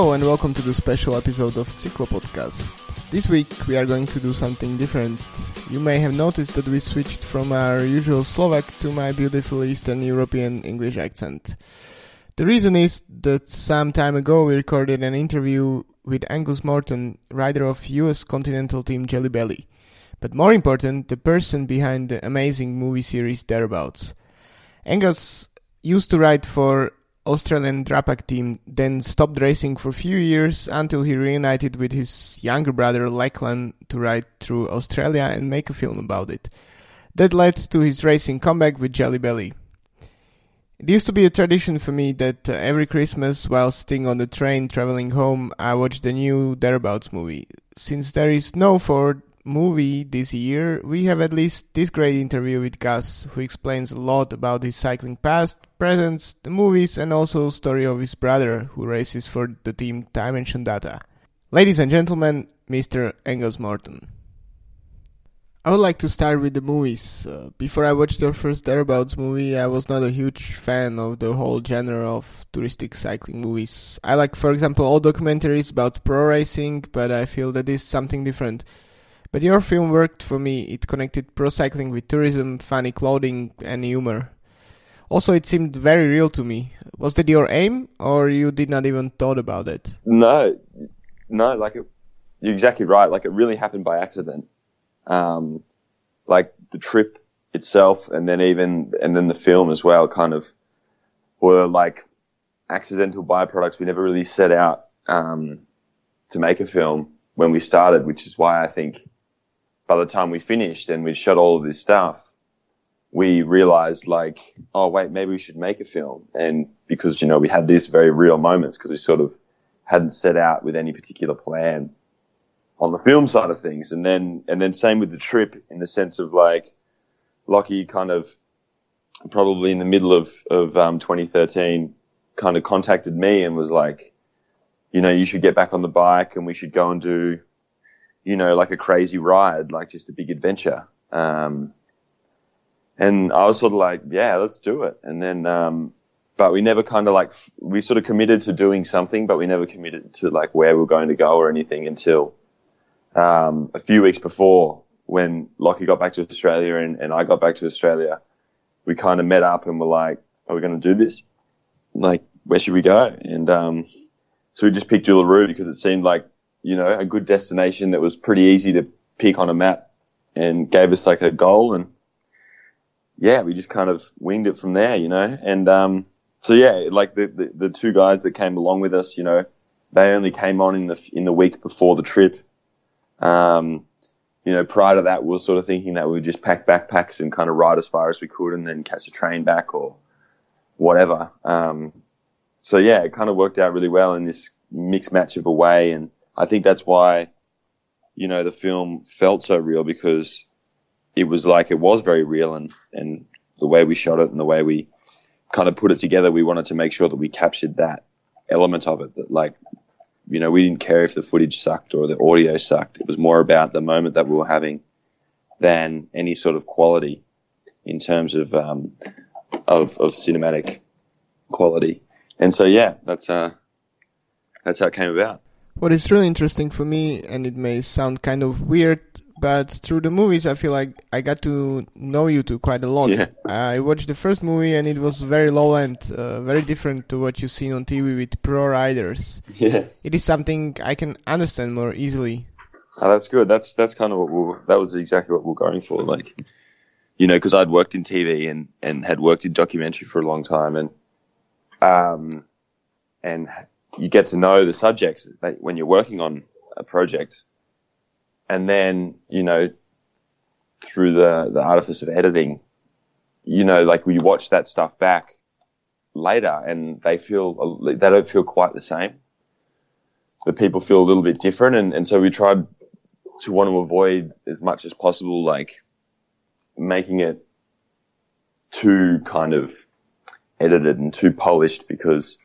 Hello and welcome to the special episode of Cyklo Podcast. This week we are going to do something different. You may have noticed that we switched from our usual Slovak to my beautiful Eastern European English accent. The reason is that some time ago we recorded an interview with Angus Morton, rider of US continental team Jelly Belly. But more important, the person behind the amazing movie series Thereabouts. Angus used to ride for Australian Drapac team, then stopped racing for a few years until he reunited with his younger brother Lachlan to ride through Australia and make a film about it. That led to his racing comeback with Jelly Belly. It used to be a tradition for me that uh, every Christmas, while sitting on the train traveling home, I watched the new Thereabouts movie. Since there is no Ford movie this year, we have at least this great interview with Gus, who explains a lot about his cycling past, presents, the movies, and also story of his brother, who races for the team Dimension Data. Ladies and gentlemen, Mr. Angus Morton. I would like to start with the movies. Uh, before I watched your first Thereabouts movie, I was not a huge fan of the whole genre of touristic cycling movies. I like, for example, all documentaries about pro racing, but I feel that is something different. But your film worked for me. It connected pro cycling with tourism, funny clothing, and humor. Also, it seemed very real to me. Was that your aim, or you did not even thought about it? No, no, like it, you're exactly right. Like it really happened by accident. Um, like the trip itself, and then even and then the film as well, kind of were like accidental byproducts. We never really set out um, to make a film when we started, which is why I think by the time we finished and we shot all of this stuff, we realized like, oh wait, maybe we should make a film. And because, you know, we had these very real moments because we sort of hadn't set out with any particular plan on the film side of things. And then, and then same with the trip in the sense of like, Lockie kind of probably in the middle of, of, um, 2013 kind of contacted me and was like, you know, you should get back on the bike and we should go and do, you know, like a crazy ride, like just a big adventure. Um, and I was sort of like, yeah, let's do it. And then, um, but we never kind of like, we sort of committed to doing something, but we never committed to like where we are going to go or anything until, um, a few weeks before when Lockie got back to Australia and, and I got back to Australia. We kind of met up and were like, are we going to do this? Like, where should we go? And, um, so we just picked Uluru because it seemed like, you know, a good destination that was pretty easy to pick on a map and gave us like a goal and yeah, we just kind of winged it from there, you know, and, um, so yeah, like the, the, the two guys that came along with us, you know, they only came on in the, in the week before the trip. Um, you know, prior to that, we were sort of thinking that we would just pack backpacks and kind of ride as far as we could and then catch a train back or whatever. Um, so yeah, it kind of worked out really well in this mixed match of a way. And I think that's why, you know, the film felt so real because it was like, it was very real and, and the way we shot it and the way we kind of put it together, we wanted to make sure that we captured that element of it that like, you know, we didn't care if the footage sucked or the audio sucked. It was more about the moment that we were having than any sort of quality in terms of, um, of, of cinematic quality. And so, yeah, that's, uh, that's how it came about. What is really interesting for me, and it may sound kind of weird, but through the movies, I feel like I got to know you two quite a lot. Yeah. I watched the first movie, and it was very low end, uh, very different to what you see on TV with pro riders. Yeah. It is something I can understand more easily. Oh, that's good. That's that's kind of what we that was exactly what we are going for. Like, you know, because I'd worked in TV and and had worked in documentary for a long time, and um, and you get to know the subjects when you're working on a project. And then, you know, through the, the artifice of editing, you know, like we watch that stuff back later and they feel, they don't feel quite the same. The people feel a little bit different. And, and so we tried to want to avoid as much as possible, like making it too kind of edited and too polished because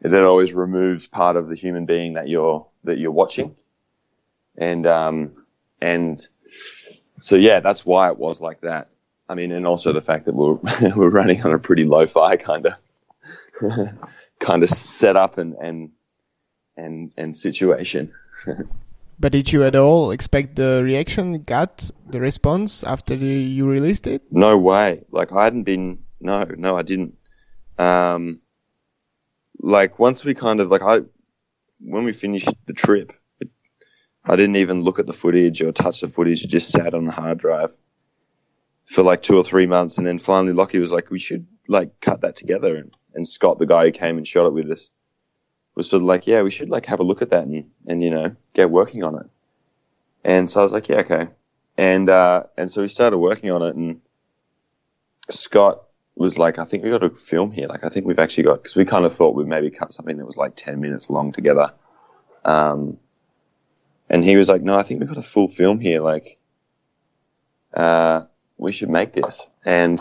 it always removes part of the human being that you're that you're watching, and um, and so yeah, that's why it was like that. I mean, and also the fact that we're we're running on a pretty low-fi kind of kind of setup and and and and situation. but did you at all expect the reaction got, the response after the, you released it? No way. Like I hadn't been. No, no, I didn't. Um, like once we kind of like I, when we finished the trip, I didn't even look at the footage or touch the footage. It just sat on the hard drive for like two or three months, and then finally Lockie was like, "We should like cut that together." And, and Scott, the guy who came and shot it with us, was sort of like, "Yeah, we should like have a look at that and and you know get working on it." And so I was like, "Yeah, okay." And uh, and so we started working on it, and Scott was like, "I think we got a film here. Like, I think we've actually got because we kind of thought we'd maybe cut something that was like ten minutes long together." Um, and he was like, "No, I think we've got a full film here. Like, uh, we should make this. And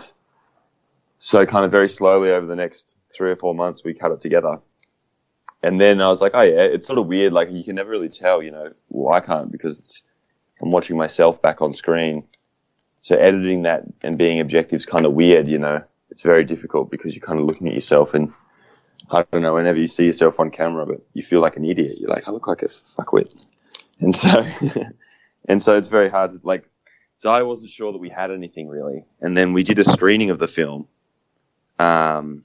so kind of very slowly over the next three or four months, we cut it together. And then I was like, oh yeah, it's sort of weird. Like you can never really tell, you know, well, I can't because I'm watching myself back on screen. So editing that and being objective is kind of weird, you know, it's very difficult because you're kind of looking at yourself and I don't know, whenever you see yourself on camera, but you feel like an idiot. You're like, I look like a fuckwit. And so, and so it's very hard to like, so I wasn't sure that we had anything really. And then we did a screening of the film, um,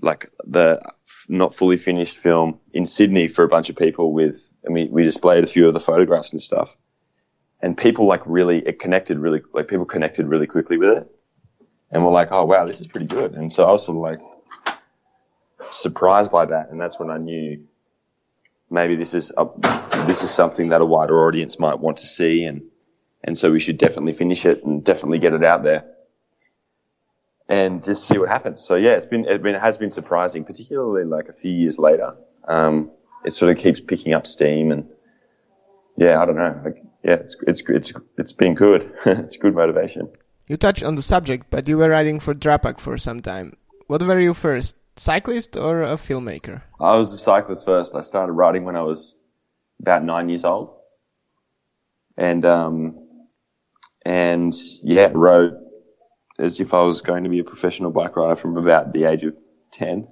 like the not fully finished film in Sydney for a bunch of people with, and we, we displayed a few of the photographs and stuff. And people like really, it connected really, like people connected really quickly with it. And we're like, oh wow, this is pretty good. And so I was sort of like surprised by that. And that's when I knew maybe this is a, this is something that a wider audience might want to see and and so we should definitely finish it and definitely get it out there and just see what happens. So yeah, it's been it, been, it has been surprising, particularly like a few years later. Um, it sort of keeps picking up steam, and yeah, I don't know. Like, yeah, it's it's it's it's been good. it's good motivation. You touched on the subject, but you were writing for Drapac for some time. What were you first, cyclist or a filmmaker? I was a cyclist first. I started writing when I was about nine years old, and um, and yeah, rode as if I was going to be a professional bike rider from about the age of 10.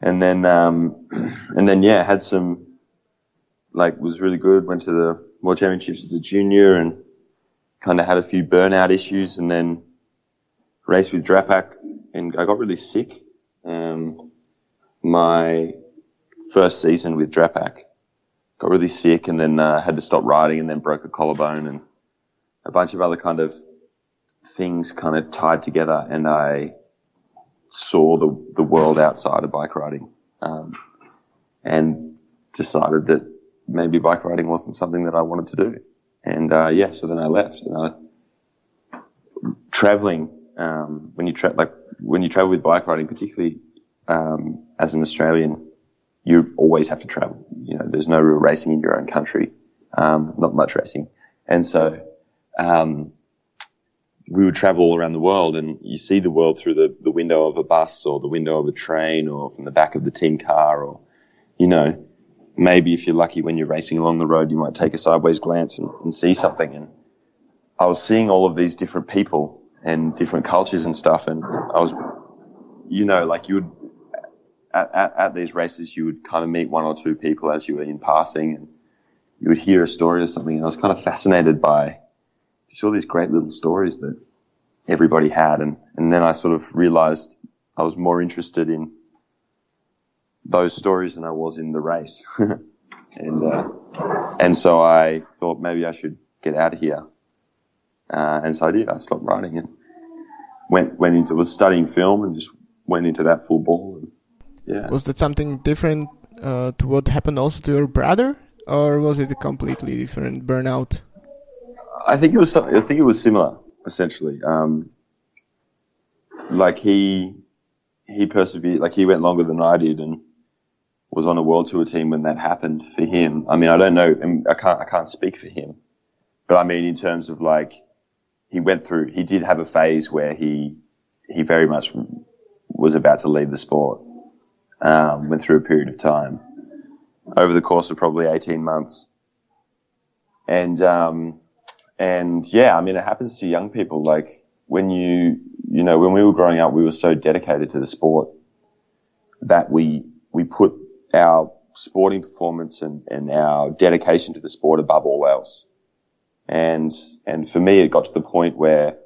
And then, um, and then, yeah, had some, like, was really good, went to the World Championships as a junior and kind of had a few burnout issues and then raced with Drapac and I got really sick. Um, my first season with Drapac got really sick and then, uh, had to stop riding and then broke a collarbone and, a bunch of other kind of things kind of tied together, and I saw the the world outside of bike riding, um, and decided that maybe bike riding wasn't something that I wanted to do. And uh, yeah, so then I left. And I, traveling um, when you tra- like when you travel with bike riding, particularly um, as an Australian, you always have to travel. You know, there's no real racing in your own country, um, not much racing, and so um, we would travel all around the world and you see the world through the, the window of a bus or the window of a train or from the back of the team car or, you know, maybe if you're lucky when you're racing along the road, you might take a sideways glance and, and see something. And I was seeing all of these different people and different cultures and stuff. And I was, you know, like you would, at, at, at these races, you would kind of meet one or two people as you were in passing and you would hear a story or something. And I was kind of fascinated by, just all these great little stories that everybody had. And, and then I sort of realized I was more interested in those stories than I was in the race. and, uh, and so I thought maybe I should get out of here. Uh, and so I did. I stopped writing and went, went into, was studying film and just went into that full ball. And, yeah. Was that something different, uh, to what happened also to your brother? Or was it a completely different burnout? I think it was I think it was similar essentially. Um, like he he persevered, like he went longer than I did, and was on a world tour team when that happened for him. I mean, I don't know, and I can't I can't speak for him, but I mean in terms of like he went through, he did have a phase where he he very much was about to leave the sport. Um, went through a period of time over the course of probably 18 months. And, um, and yeah, I mean, it happens to young people. Like when you, you know, when we were growing up, we were so dedicated to the sport that we, we put our sporting performance and, and our dedication to the sport above all else. And, and for me, it got to the point where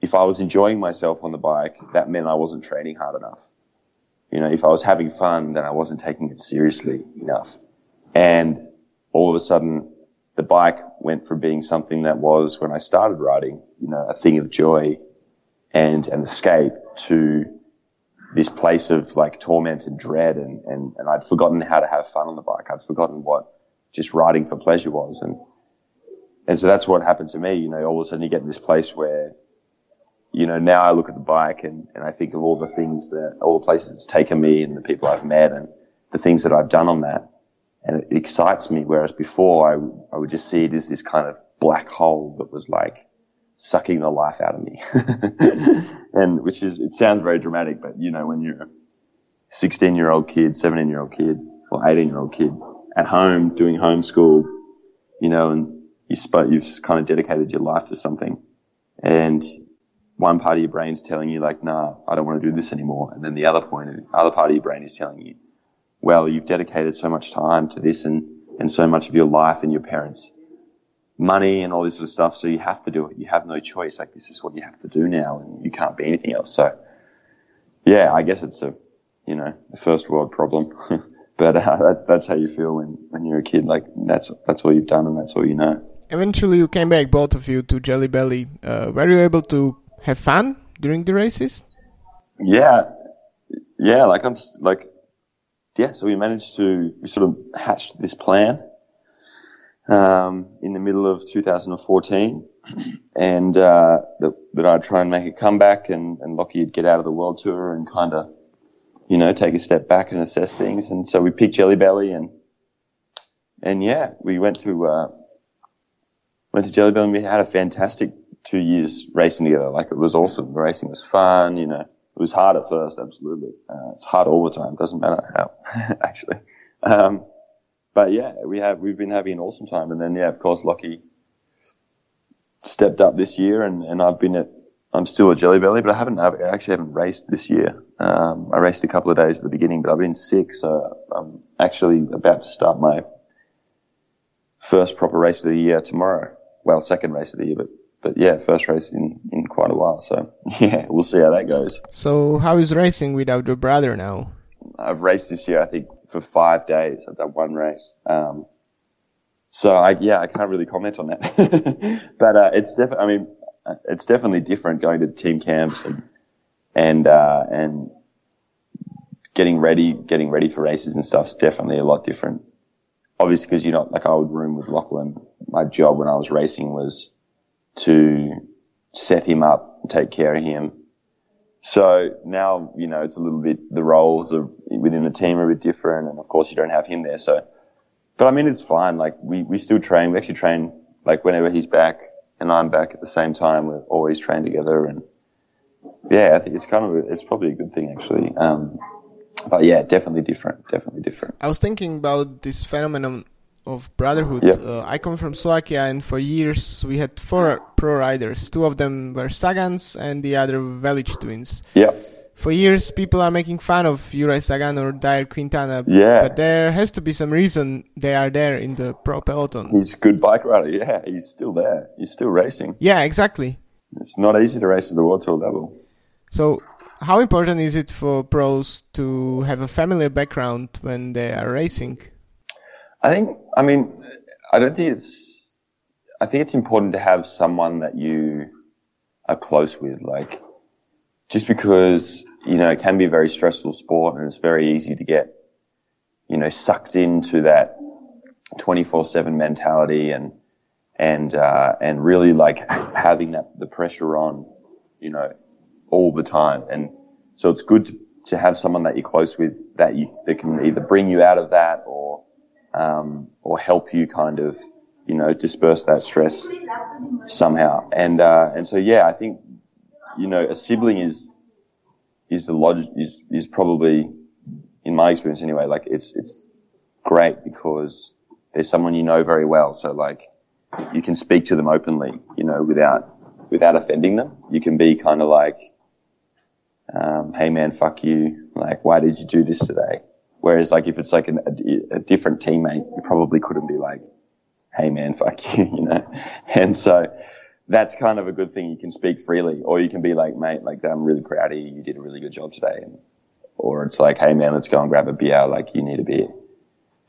if I was enjoying myself on the bike, that meant I wasn't training hard enough. You know, if I was having fun, then I wasn't taking it seriously enough. And all of a sudden, the bike went from being something that was, when I started riding, you know, a thing of joy and an escape to this place of like torment and dread. And, and, and I'd forgotten how to have fun on the bike. I'd forgotten what just riding for pleasure was. And, and so that's what happened to me. You know, all of a sudden you get in this place where you know, now I look at the bike and, and I think of all the things that, all the places it's taken me and the people I've met and the things that I've done on that. And it excites me. Whereas before I, I would just see it as this kind of black hole that was like sucking the life out of me. and which is, it sounds very dramatic, but you know, when you're a 16 year old kid, 17 year old kid or 18 year old kid at home doing homeschool, you know, and you, you've kind of dedicated your life to something and one part of your brain's telling you like, nah, I don't want to do this anymore. And then the other point, other part of your brain is telling you, well, you've dedicated so much time to this and, and so much of your life and your parents' money and all this sort of stuff. So you have to do it. You have no choice. Like this is what you have to do now and you can't be anything else. So yeah, I guess it's a, you know, a first world problem. but uh, that's, that's how you feel when, when you're a kid. Like that's, that's all you've done and that's all you know. Eventually you came back, both of you, to Jelly Belly. Uh, were you able to have fun during the races? Yeah, yeah. Like I'm like, yeah. So we managed to we sort of hatched this plan um, in the middle of 2014, and uh, that, that I'd try and make a comeback, and and Lockie'd get out of the world tour and kind of, you know, take a step back and assess things. And so we picked Jelly Belly, and and yeah, we went to uh, went to Jelly Belly, and we had a fantastic two years racing together. Like it was awesome. The racing was fun. You know, it was hard at first, absolutely. Uh, it's hard all the time. Doesn't matter how, actually. Um, but yeah, we have we've been having an awesome time. And then yeah, of course, Lockie stepped up this year, and, and I've been at I'm still at Jelly Belly, but I haven't I actually haven't raced this year. Um, I raced a couple of days at the beginning, but I've been sick, so I'm actually about to start my first proper race of the year tomorrow. Well, second race of the year, but but yeah, first race in, in quite a while. So yeah, we'll see how that goes. So how is racing without your brother now? I've raced this year, I think, for five days. I've done one race. Um, so I, yeah, I can't really comment on that, but, uh, it's definitely, I mean, it's definitely different going to team camps and, and, uh, and getting ready, getting ready for races and stuff is definitely a lot different. Obviously, because you're not like I would room with Lachlan. My job when I was racing was to set him up, take care of him. So now, you know, it's a little bit, the roles within the team are a bit different. And of course you don't have him there. So, but I mean, it's fine. Like we, we still train. We actually train like whenever he's back and I'm back at the same time. We're always train together. And yeah, I think it's kind of, it's probably a good thing actually. Um, but yeah, definitely different. Definitely different. I was thinking about this phenomenon of brotherhood. Yeah. Uh, I come from Slovakia, and for years we had four pro riders. Two of them were Sagans, and the other Velits twins. Yeah. For years, people are making fun of Juraj Sagan or Dayer Quintana. Yeah. But there has to be some reason they are there in the pro peloton. He's a good bike rider. Yeah, he's still there. He's still racing. Yeah, exactly. It's not easy to race at the World Tour level. So, how important is it for pros to have a family background when they are racing? I think, I mean, I don't think it's, I think it's important to have someone that you are close with, like, just because, you know, it can be a very stressful sport and it's very easy to get, you know, sucked into that 24-7 mentality and, and, uh, and really like having that, the pressure on, you know, all the time. And so it's good to, to have someone that you're close with that you, that can either bring you out of that or, um, or help you kind of, you know, disperse that stress somehow. And uh, and so yeah, I think you know a sibling is is the logic is is probably in my experience anyway. Like it's it's great because there's someone you know very well. So like you can speak to them openly, you know, without without offending them. You can be kind of like, um, "Hey man, fuck you! Like, why did you do this today?" Whereas like if it's like an, a, a different teammate, you probably couldn't be like, "Hey man, fuck you," you know. And so that's kind of a good thing. You can speak freely, or you can be like, "Mate, like I'm really proud of you. You did a really good job today." And, or it's like, "Hey man, let's go and grab a beer. Like you need a beer."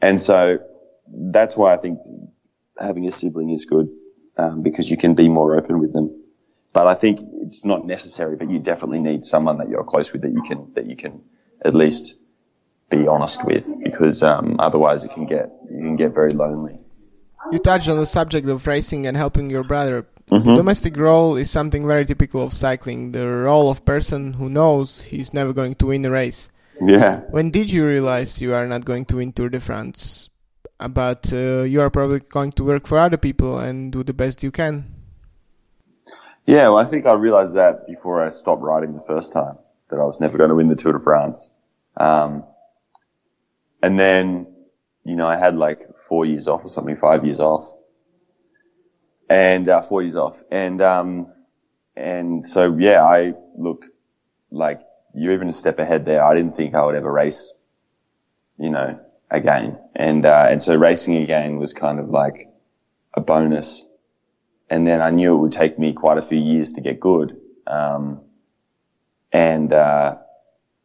And so that's why I think having a sibling is good um, because you can be more open with them. But I think it's not necessary. But you definitely need someone that you're close with that you can that you can at least be honest with, because um, otherwise it can get you can get very lonely. You touched on the subject of racing and helping your brother. Mm-hmm. Domestic role is something very typical of cycling. The role of person who knows he's never going to win a race. Yeah. When did you realize you are not going to win Tour de France? but uh, you are probably going to work for other people and do the best you can. Yeah, well, I think I realized that before I stopped riding the first time that I was never going to win the Tour de France. Um, and then, you know, I had like four years off or something, five years off, and uh, four years off, and um, and so yeah, I look like you're even a step ahead there. I didn't think I would ever race, you know, again. And, uh, and so racing again was kind of like a bonus. And then I knew it would take me quite a few years to get good. Um, and, uh,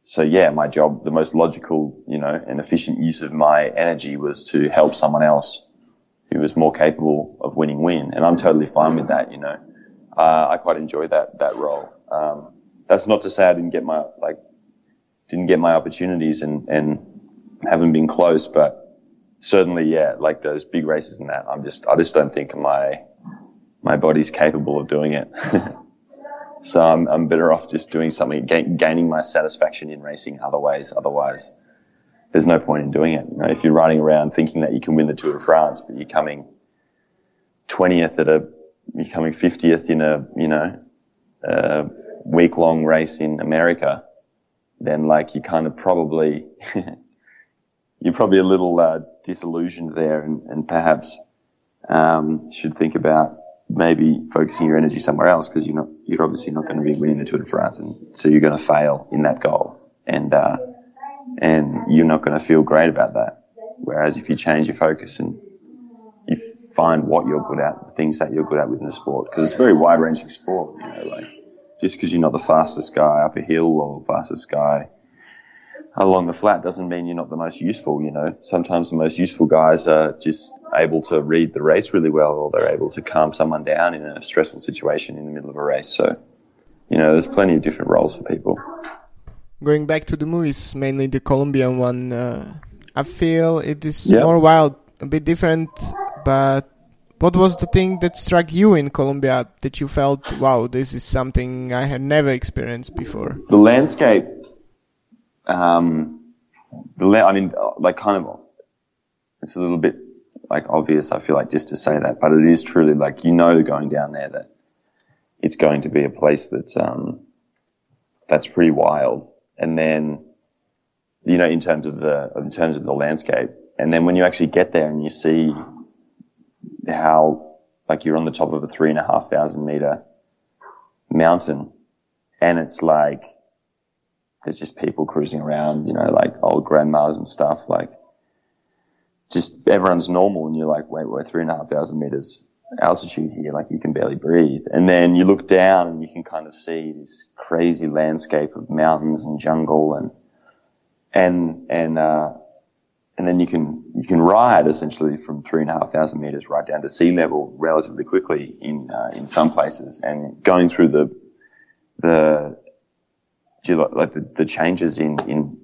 so yeah, my job, the most logical, you know, and efficient use of my energy was to help someone else who was more capable of winning win. And I'm totally fine with that, you know. Uh, I quite enjoy that, that role. Um, that's not to say I didn't get my, like, didn't get my opportunities and, and haven't been close, but certainly, yeah, like those big races and that, I'm just, I just don't think my, my body's capable of doing it. so I'm, I'm better off just doing something, gain, gaining my satisfaction in racing other ways. Otherwise, there's no point in doing it. You know, if you're riding around thinking that you can win the Tour de France, but you're coming 20th at a, you're coming 50th in a, you know, a week long race in America, then like you kind of probably you're probably a little uh, disillusioned there, and, and perhaps um, should think about maybe focusing your energy somewhere else because you're not you're obviously not going to be winning the Tour de France, and so you're going to fail in that goal, and uh, and you're not going to feel great about that. Whereas if you change your focus and you find what you're good at, the things that you're good at within the sport, because it's a very wide ranging sport, you know, like just because you're not the fastest guy up a hill or fastest guy along the flat doesn't mean you're not the most useful. You know, sometimes the most useful guys are just able to read the race really well, or they're able to calm someone down in a stressful situation in the middle of a race. So, you know, there's plenty of different roles for people. Going back to the movies, mainly the Colombian one, uh, I feel it is yep. more wild, a bit different. But what was the thing that struck you in Colombia that you felt, wow, this is something I had never experienced before? The landscape um, the I mean, like kind of, it's a little bit like obvious. I feel like just to say that, but it is truly like you know going down there that it's going to be a place that's um, that's pretty wild. And then, you know, in terms of the in terms of the landscape, and then when you actually get there and you see how like you're on the top of a three and a half thousand meter mountain, and it's like there's just people cruising around, you know, like old grandmas and stuff, like just everyone's normal and you're like, wait, we're three and a half thousand meters altitude here, like you can barely breathe. And then you look down and you can kind of see this crazy landscape of mountains and jungle and, and, and, uh, and then you can, you can ride essentially from three and a half thousand meters right down to sea level relatively quickly in, uh, in some places and going through the, the, like the, the changes in, in,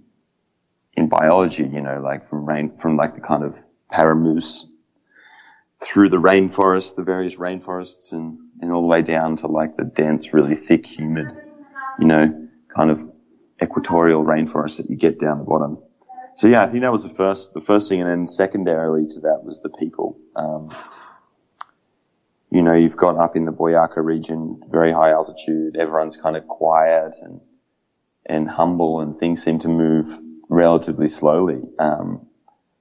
in biology, you know, like from rain, from like the kind of paramos through the rainforest, the various rainforests and, and all the way down to like the dense, really thick, humid, you know, kind of equatorial rainforest that you get down the bottom. So yeah, I think that was the first, the first thing. And then secondarily to that was the people. Um, you know, you've got up in the Boyaca region, very high altitude. Everyone's kind of quiet and and humble, and things seem to move relatively slowly, um,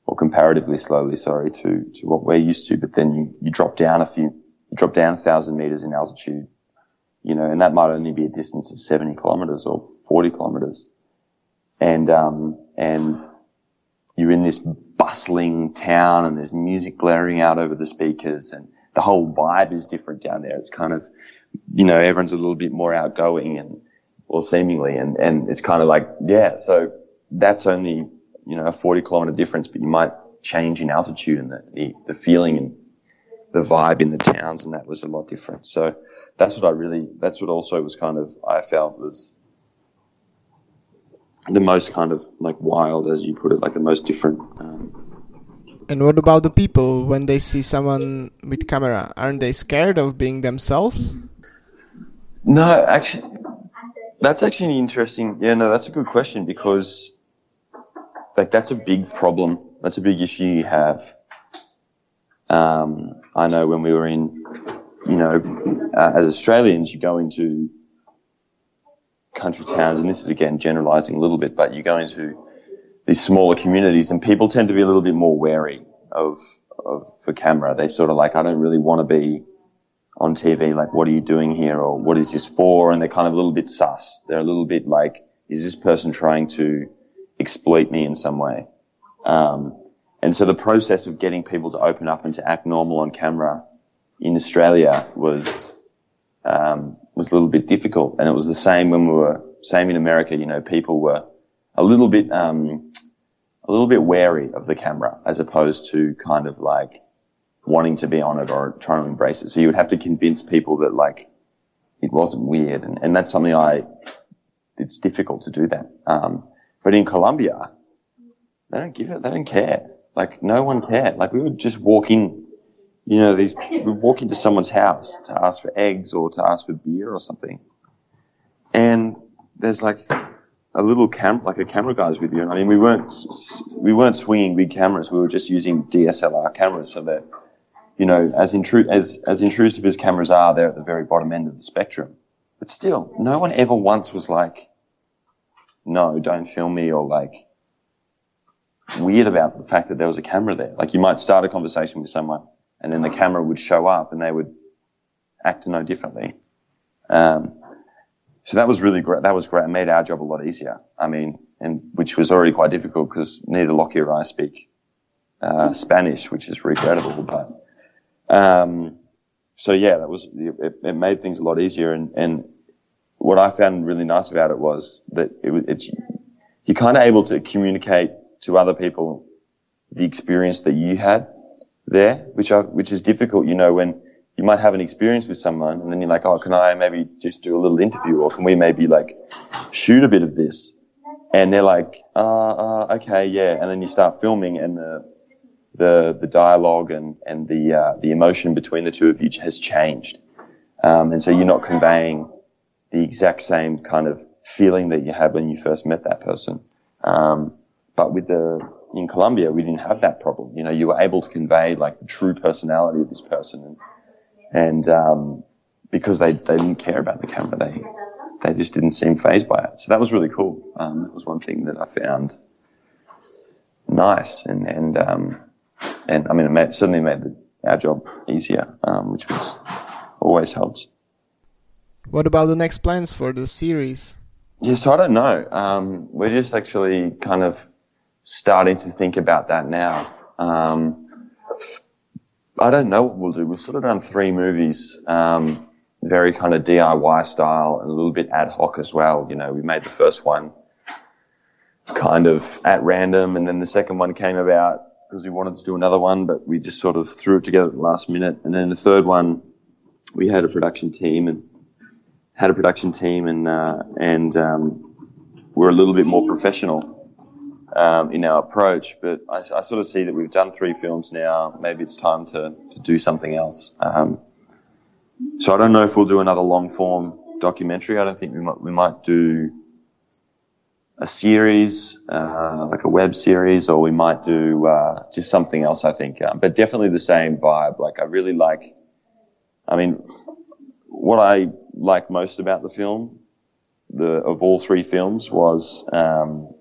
or comparatively slowly, sorry, to, to what we're used to. But then you, you drop down a few, you drop down a thousand meters in altitude, you know, and that might only be a distance of 70 kilometers or 40 kilometers. And, um, and you're in this bustling town and there's music blaring out over the speakers and the whole vibe is different down there. It's kind of, you know, everyone's a little bit more outgoing and, well, seemingly, and, and it's kind of like, yeah, so that's only, you know, a 40 kilometer difference, but you might change in altitude and the, the, the feeling and the vibe in the towns and that was a lot different. So that's what I really, that's what also was kind of, I felt was the most kind of like wild, as you put it, like the most different. Um, and what about the people when they see someone with camera? Aren't they scared of being themselves? No, actually, that's actually interesting. Yeah, no, that's a good question because, like, that's a big problem. That's a big issue you have. Um, I know when we were in, you know, uh, as Australians, you go into country towns, and this is again generalizing a little bit, but you go into these smaller communities, and people tend to be a little bit more wary of, of for camera. They sort of like, I don't really want to be on TV, like, what are you doing here, or what is this for? And they're kind of a little bit sus. They're a little bit like, is this person trying to exploit me in some way? Um, and so the process of getting people to open up and to act normal on camera in Australia was um, was a little bit difficult, and it was the same when we were same in America. You know, people were a little bit um, a little bit wary of the camera as opposed to kind of like wanting to be on it or trying to embrace it. So you would have to convince people that like it wasn't weird, and, and that's something I it's difficult to do that. Um, but in Colombia, they don't give it. They don't care. Like no one cared. Like we would just walk in, you know, these we walk into someone's house to ask for eggs or to ask for beer or something, and there's like a little cam, like a camera guy's with you. And I mean, we weren't we weren't swinging big cameras. We were just using DSLR cameras, so that you know, as intru- as as intrusive as cameras are, they're at the very bottom end of the spectrum. But still, no one ever once was like, "No, don't film me," or like weird about the fact that there was a camera there. Like you might start a conversation with someone and then the camera would show up and they would act no differently. Um, so that was really great. That was great. It made our job a lot easier. I mean, and which was already quite difficult because neither Lockie or I speak uh, Spanish, which is regrettable. But um, so yeah, that was it, it, made things a lot easier. And, and what I found really nice about it was that it, it's you're kind of able to communicate to other people the experience that you had there, which are, which is difficult, you know, when you might have an experience with someone and then you're like, oh, can I maybe just do a little interview or can we maybe like shoot a bit of this? And they're like, uh, uh okay, yeah. And then you start filming and the, the, the dialogue and, and the, uh, the emotion between the two of you has changed. Um, and so you're not conveying the exact same kind of feeling that you had when you first met that person. Um, but with the, in Colombia, we didn't have that problem. You know, you were able to convey like the true personality of this person and, and, um, because they, they didn't care about the camera, they, they just didn't seem fazed by it. So that was really cool. Um, that was one thing that I found nice and, and, um, and I mean, it made, certainly made the, our job easier, um, which was always helps. What about the next plans for the series? Yeah, so I don't know. Um, we're just actually kind of starting to think about that now. Um, I don't know what we'll do. We've sort of done three movies, um, very kind of DIY style and a little bit ad hoc as well. You know, we made the first one kind of at random, and then the second one came about because we wanted to do another one, but we just sort of threw it together at the last minute. And then the third one, we had a production team and had a production team and uh, and um, we're a little bit more professional um, in our approach. But I, I, sort of see that we've done three films now. Maybe it's time to, to do something else. Um, so I don't know if we'll do another long form documentary. I don't think we might, we might do a series, uh, like a web series, or we might do uh, just something else. I think, um, but definitely the same vibe. Like I really like. I mean, what I like most about the film, the of all three films, was um,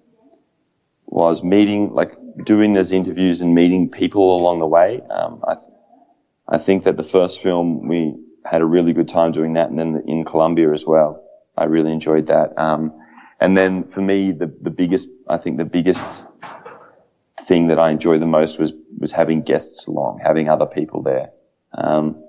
was meeting, like doing those interviews and meeting people along the way. Um, I, th- I think that the first film we had a really good time doing that, and then in Colombia as well, I really enjoyed that. Um, and then for me, the the biggest, I think the biggest thing that I enjoyed the most was was having guests along, having other people there. Um,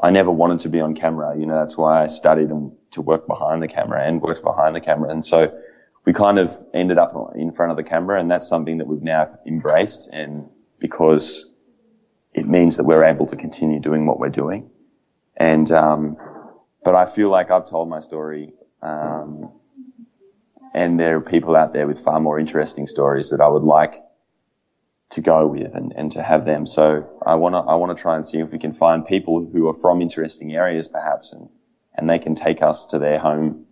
I never wanted to be on camera. You know, that's why I studied and to work behind the camera and worked behind the camera. And so we kind of ended up in front of the camera and that's something that we've now embraced. And because it means that we're able to continue doing what we're doing. And, um, but I feel like I've told my story, um, and there are people out there with far more interesting stories that I would like to go with and, and to have them. So I want to, I want to try and see if we can find people who are from interesting areas perhaps and, and they can take us to their home,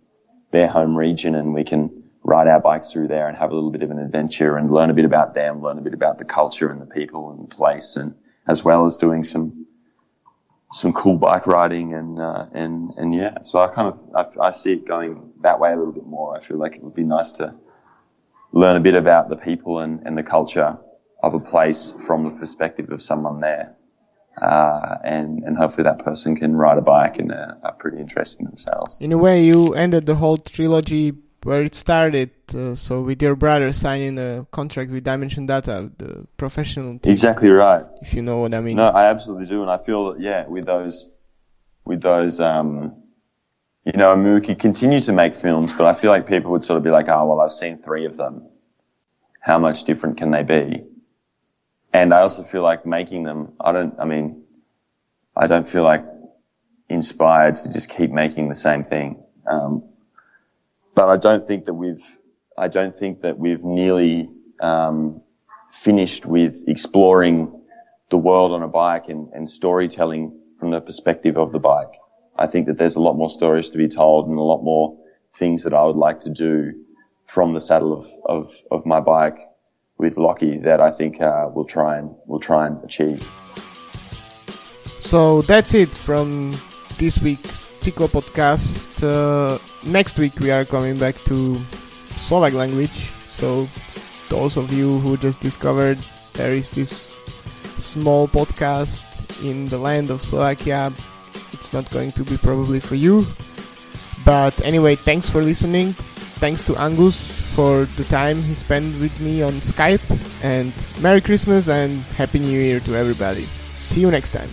their home region and we can ride our bikes through there and have a little bit of an adventure and learn a bit about them, learn a bit about the culture and the people and the place and as well as doing some, some cool bike riding and, uh, and, and yeah, so I kind of, I, I see it going that way a little bit more. I feel like it would be nice to learn a bit about the people and, and the culture of a place from the perspective of someone there. Uh, and, and hopefully that person can ride a bike and uh, are pretty interesting themselves. In a way, you ended the whole trilogy where it started. Uh, so with your brother signing a contract with Dimension Data, the professional team. Exactly right. If you know what I mean. No, I absolutely do, and I feel that yeah, with those, with those, um, you know, I mean, we could continue to make films, but I feel like people would sort of be like, oh, well, I've seen three of them. How much different can they be? And I also feel like making them, I don't, I mean, I don't feel like inspired to just keep making the same thing. Um, but I don't think that we've, I don't think that we've nearly, um, finished with exploring the world on a bike and, and storytelling from the perspective of the bike. I think that there's a lot more stories to be told and a lot more things that I would like to do from the saddle of, of, of my bike with Lockie that I think uh, we'll try and we'll try and achieve. So that's it from this week's Cyklo podcast. Uh, next week we are coming back to Slovak language. So those of you who just discovered there is this small podcast in the land of Slovakia, it's not going to be probably for you. But anyway, thanks for listening thanks to Angus for the time he spent with me on Skype. And Merry Christmas and Happy New Year to everybody. See you next time.